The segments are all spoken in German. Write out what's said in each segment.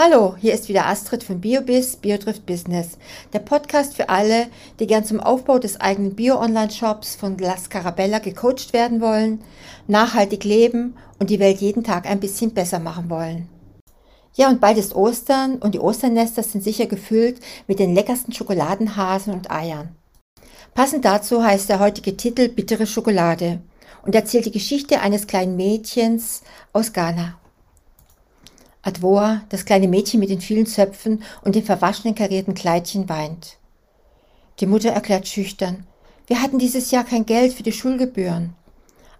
Hallo, hier ist wieder Astrid von BioBiz, BioDrift Business, der Podcast für alle, die gern zum Aufbau des eigenen Bio-Online-Shops von La Scarabella gecoacht werden wollen, nachhaltig leben und die Welt jeden Tag ein bisschen besser machen wollen. Ja, und bald ist Ostern und die Osternester sind sicher gefüllt mit den leckersten Schokoladenhasen und Eiern. Passend dazu heißt der heutige Titel Bittere Schokolade und erzählt die Geschichte eines kleinen Mädchens aus Ghana. Adwoa, das kleine Mädchen mit den vielen Zöpfen und dem verwaschenen karierten Kleidchen, weint. Die Mutter erklärt schüchtern, wir hatten dieses Jahr kein Geld für die Schulgebühren.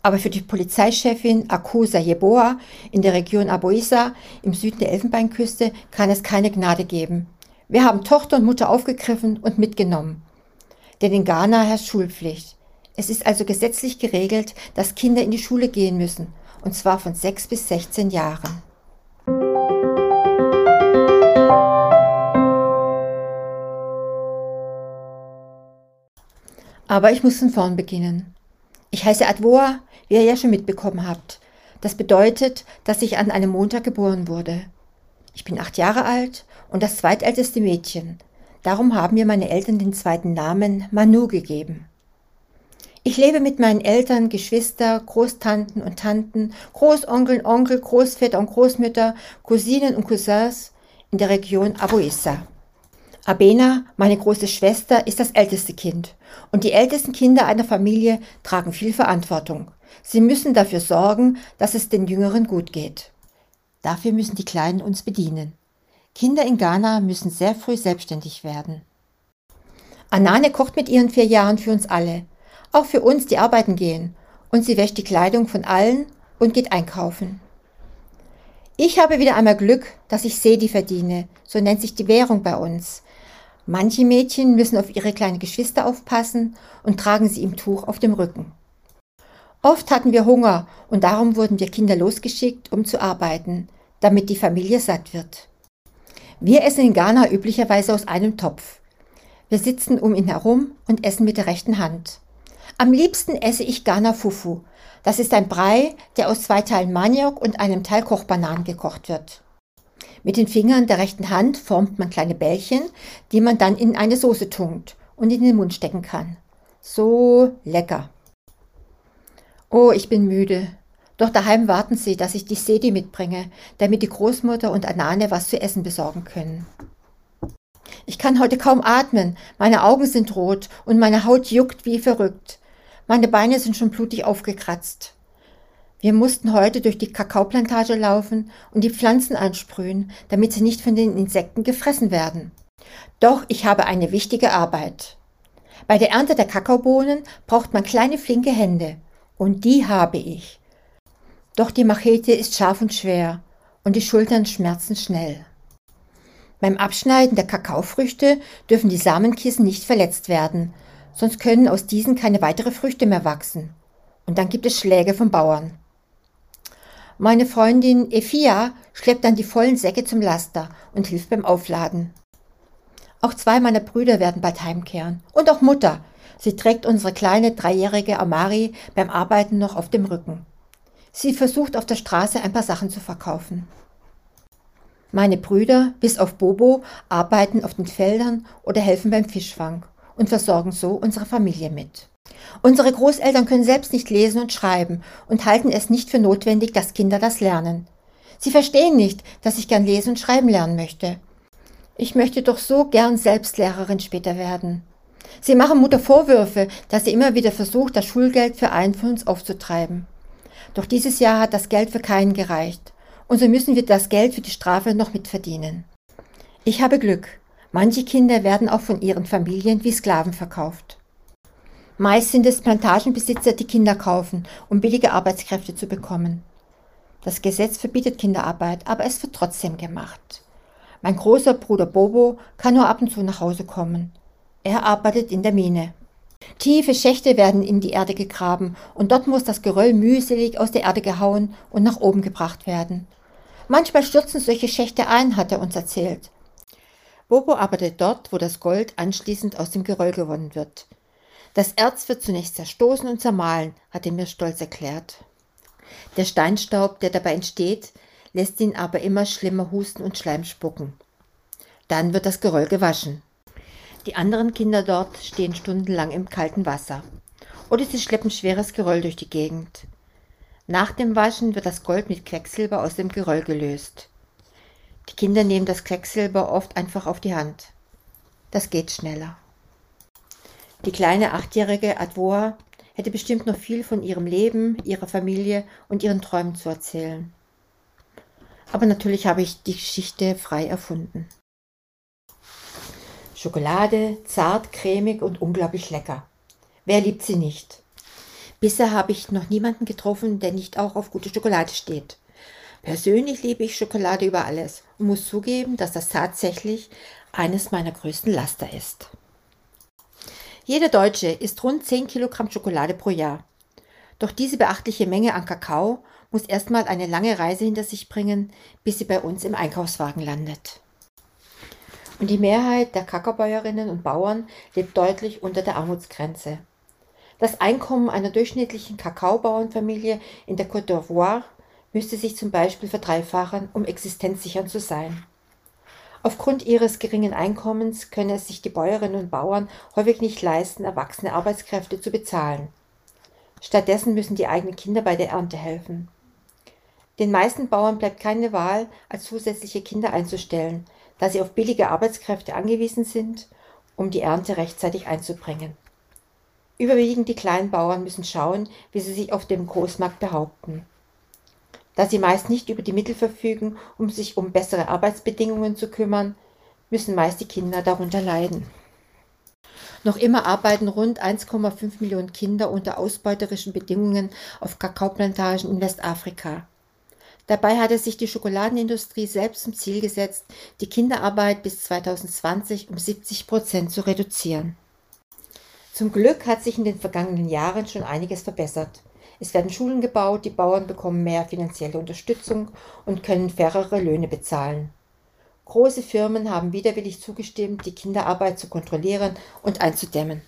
Aber für die Polizeichefin Akusa Yeboah in der Region Aboisa im Süden der Elfenbeinküste kann es keine Gnade geben. Wir haben Tochter und Mutter aufgegriffen und mitgenommen. Denn in Ghana herrscht Schulpflicht. Es ist also gesetzlich geregelt, dass Kinder in die Schule gehen müssen, und zwar von sechs bis 16 Jahren. Aber ich muss von vorn beginnen. Ich heiße Adwoa, wie ihr ja schon mitbekommen habt. Das bedeutet, dass ich an einem Montag geboren wurde. Ich bin acht Jahre alt und das zweitälteste Mädchen. Darum haben mir meine Eltern den zweiten Namen Manu gegeben. Ich lebe mit meinen Eltern, Geschwister, Großtanten und Tanten, Großonkeln, Onkel, Großväter und Großmütter, Cousinen und Cousins in der Region Aboissa. Abena, meine große Schwester, ist das älteste Kind. Und die ältesten Kinder einer Familie tragen viel Verantwortung. Sie müssen dafür sorgen, dass es den Jüngeren gut geht. Dafür müssen die Kleinen uns bedienen. Kinder in Ghana müssen sehr früh selbstständig werden. Anane kocht mit ihren vier Jahren für uns alle. Auch für uns, die arbeiten gehen. Und sie wäscht die Kleidung von allen und geht einkaufen. Ich habe wieder einmal Glück, dass ich Sedi verdiene. So nennt sich die Währung bei uns. Manche Mädchen müssen auf ihre kleinen Geschwister aufpassen und tragen sie im Tuch auf dem Rücken. Oft hatten wir Hunger und darum wurden wir Kinder losgeschickt, um zu arbeiten, damit die Familie satt wird. Wir essen in Ghana üblicherweise aus einem Topf. Wir sitzen um ihn herum und essen mit der rechten Hand. Am liebsten esse ich Ghana Fufu. Das ist ein Brei, der aus zwei Teilen Maniok und einem Teil Kochbananen gekocht wird. Mit den Fingern der rechten Hand formt man kleine Bällchen, die man dann in eine Soße tunkt und in den Mund stecken kann. So lecker. Oh, ich bin müde. Doch daheim warten sie, dass ich die Sedi mitbringe, damit die Großmutter und Anane was zu essen besorgen können. Ich kann heute kaum atmen, meine Augen sind rot und meine Haut juckt wie verrückt. Meine Beine sind schon blutig aufgekratzt. Wir mussten heute durch die Kakaoplantage laufen und die Pflanzen ansprühen, damit sie nicht von den Insekten gefressen werden. Doch ich habe eine wichtige Arbeit. Bei der Ernte der Kakaobohnen braucht man kleine flinke Hände. Und die habe ich. Doch die Machete ist scharf und schwer und die Schultern schmerzen schnell. Beim Abschneiden der Kakaofrüchte dürfen die Samenkissen nicht verletzt werden, sonst können aus diesen keine weitere Früchte mehr wachsen. Und dann gibt es Schläge vom Bauern. Meine Freundin Efia schleppt dann die vollen Säcke zum Laster und hilft beim Aufladen. Auch zwei meiner Brüder werden bald heimkehren. Und auch Mutter. Sie trägt unsere kleine dreijährige Amari beim Arbeiten noch auf dem Rücken. Sie versucht auf der Straße ein paar Sachen zu verkaufen. Meine Brüder, bis auf Bobo, arbeiten auf den Feldern oder helfen beim Fischfang und versorgen so unsere Familie mit. Unsere Großeltern können selbst nicht lesen und schreiben und halten es nicht für notwendig, dass Kinder das lernen. Sie verstehen nicht, dass ich gern lesen und schreiben lernen möchte. Ich möchte doch so gern selbst Lehrerin später werden. Sie machen Mutter Vorwürfe, dass sie immer wieder versucht, das Schulgeld für einen von uns aufzutreiben. Doch dieses Jahr hat das Geld für keinen gereicht. Und so müssen wir das Geld für die Strafe noch mitverdienen. Ich habe Glück. Manche Kinder werden auch von ihren Familien wie Sklaven verkauft. Meist sind es Plantagenbesitzer, die Kinder kaufen, um billige Arbeitskräfte zu bekommen. Das Gesetz verbietet Kinderarbeit, aber es wird trotzdem gemacht. Mein großer Bruder Bobo kann nur ab und zu nach Hause kommen. Er arbeitet in der Mine. Tiefe Schächte werden in die Erde gegraben und dort muss das Geröll mühselig aus der Erde gehauen und nach oben gebracht werden. Manchmal stürzen solche Schächte ein, hat er uns erzählt. Bobo arbeitet dort, wo das Gold anschließend aus dem Geröll gewonnen wird. Das Erz wird zunächst zerstoßen und zermahlen, hat er mir stolz erklärt. Der Steinstaub, der dabei entsteht, lässt ihn aber immer schlimmer husten und Schleim spucken. Dann wird das Geröll gewaschen. Die anderen Kinder dort stehen stundenlang im kalten Wasser. Oder sie schleppen schweres Geröll durch die Gegend. Nach dem Waschen wird das Gold mit Quecksilber aus dem Geröll gelöst. Die Kinder nehmen das Quecksilber oft einfach auf die Hand. Das geht schneller. Die kleine achtjährige Adwoa hätte bestimmt noch viel von ihrem Leben, ihrer Familie und ihren Träumen zu erzählen. Aber natürlich habe ich die Geschichte frei erfunden. Schokolade, zart, cremig und unglaublich lecker. Wer liebt sie nicht? Bisher habe ich noch niemanden getroffen, der nicht auch auf gute Schokolade steht. Persönlich liebe ich Schokolade über alles und muss zugeben, dass das tatsächlich eines meiner größten Laster ist. Jeder Deutsche isst rund 10 Kilogramm Schokolade pro Jahr. Doch diese beachtliche Menge an Kakao muss erstmal eine lange Reise hinter sich bringen, bis sie bei uns im Einkaufswagen landet. Und die Mehrheit der Kakaobäuerinnen und Bauern lebt deutlich unter der Armutsgrenze. Das Einkommen einer durchschnittlichen Kakaobauernfamilie in der Côte d'Ivoire müsste sich zum Beispiel verdreifachen, um existenzsichernd zu sein. Aufgrund ihres geringen Einkommens können es sich die Bäuerinnen und Bauern häufig nicht leisten, erwachsene Arbeitskräfte zu bezahlen. Stattdessen müssen die eigenen Kinder bei der Ernte helfen. Den meisten Bauern bleibt keine Wahl, als zusätzliche Kinder einzustellen, da sie auf billige Arbeitskräfte angewiesen sind, um die Ernte rechtzeitig einzubringen. Überwiegend die kleinen Bauern müssen schauen, wie sie sich auf dem Großmarkt behaupten. Da sie meist nicht über die Mittel verfügen, um sich um bessere Arbeitsbedingungen zu kümmern, müssen meist die Kinder darunter leiden. Noch immer arbeiten rund 1,5 Millionen Kinder unter ausbeuterischen Bedingungen auf Kakaoplantagen in Westafrika. Dabei hatte sich die Schokoladenindustrie selbst zum Ziel gesetzt, die Kinderarbeit bis 2020 um 70 Prozent zu reduzieren. Zum Glück hat sich in den vergangenen Jahren schon einiges verbessert. Es werden Schulen gebaut, die Bauern bekommen mehr finanzielle Unterstützung und können fairere Löhne bezahlen. Große Firmen haben widerwillig zugestimmt, die Kinderarbeit zu kontrollieren und einzudämmen.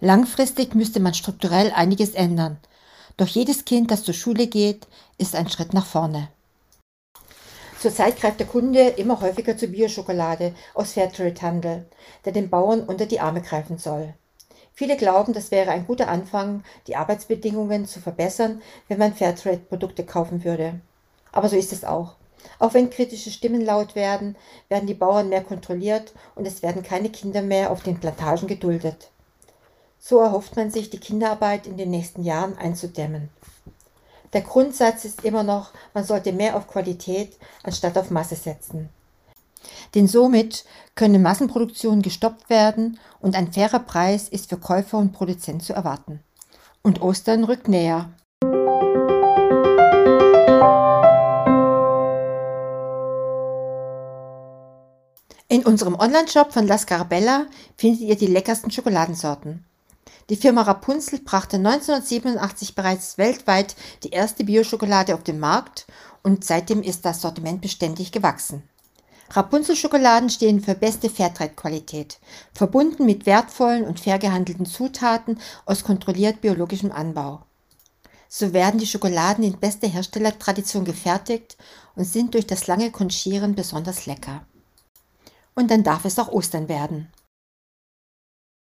Langfristig müsste man strukturell einiges ändern. Doch jedes Kind, das zur Schule geht, ist ein Schritt nach vorne. Zurzeit greift der Kunde immer häufiger zur Bioschokolade aus Fairtrade-Handel, der den Bauern unter die Arme greifen soll. Viele glauben, das wäre ein guter Anfang, die Arbeitsbedingungen zu verbessern, wenn man Fairtrade-Produkte kaufen würde. Aber so ist es auch. Auch wenn kritische Stimmen laut werden, werden die Bauern mehr kontrolliert und es werden keine Kinder mehr auf den Plantagen geduldet. So erhofft man sich, die Kinderarbeit in den nächsten Jahren einzudämmen. Der Grundsatz ist immer noch, man sollte mehr auf Qualität anstatt auf Masse setzen. Denn somit können Massenproduktionen gestoppt werden und ein fairer Preis ist für Käufer und Produzent zu erwarten. Und Ostern rückt näher. In unserem Onlineshop von La Scarabella findet ihr die leckersten Schokoladensorten. Die Firma Rapunzel brachte 1987 bereits weltweit die erste Bioschokolade auf den Markt und seitdem ist das Sortiment beständig gewachsen. Rapunzel-Schokoladen stehen für beste Fairtrade-Qualität, verbunden mit wertvollen und fair gehandelten Zutaten aus kontrolliert biologischem Anbau. So werden die Schokoladen in bester Herstellertradition gefertigt und sind durch das lange Konchieren besonders lecker. Und dann darf es auch Ostern werden.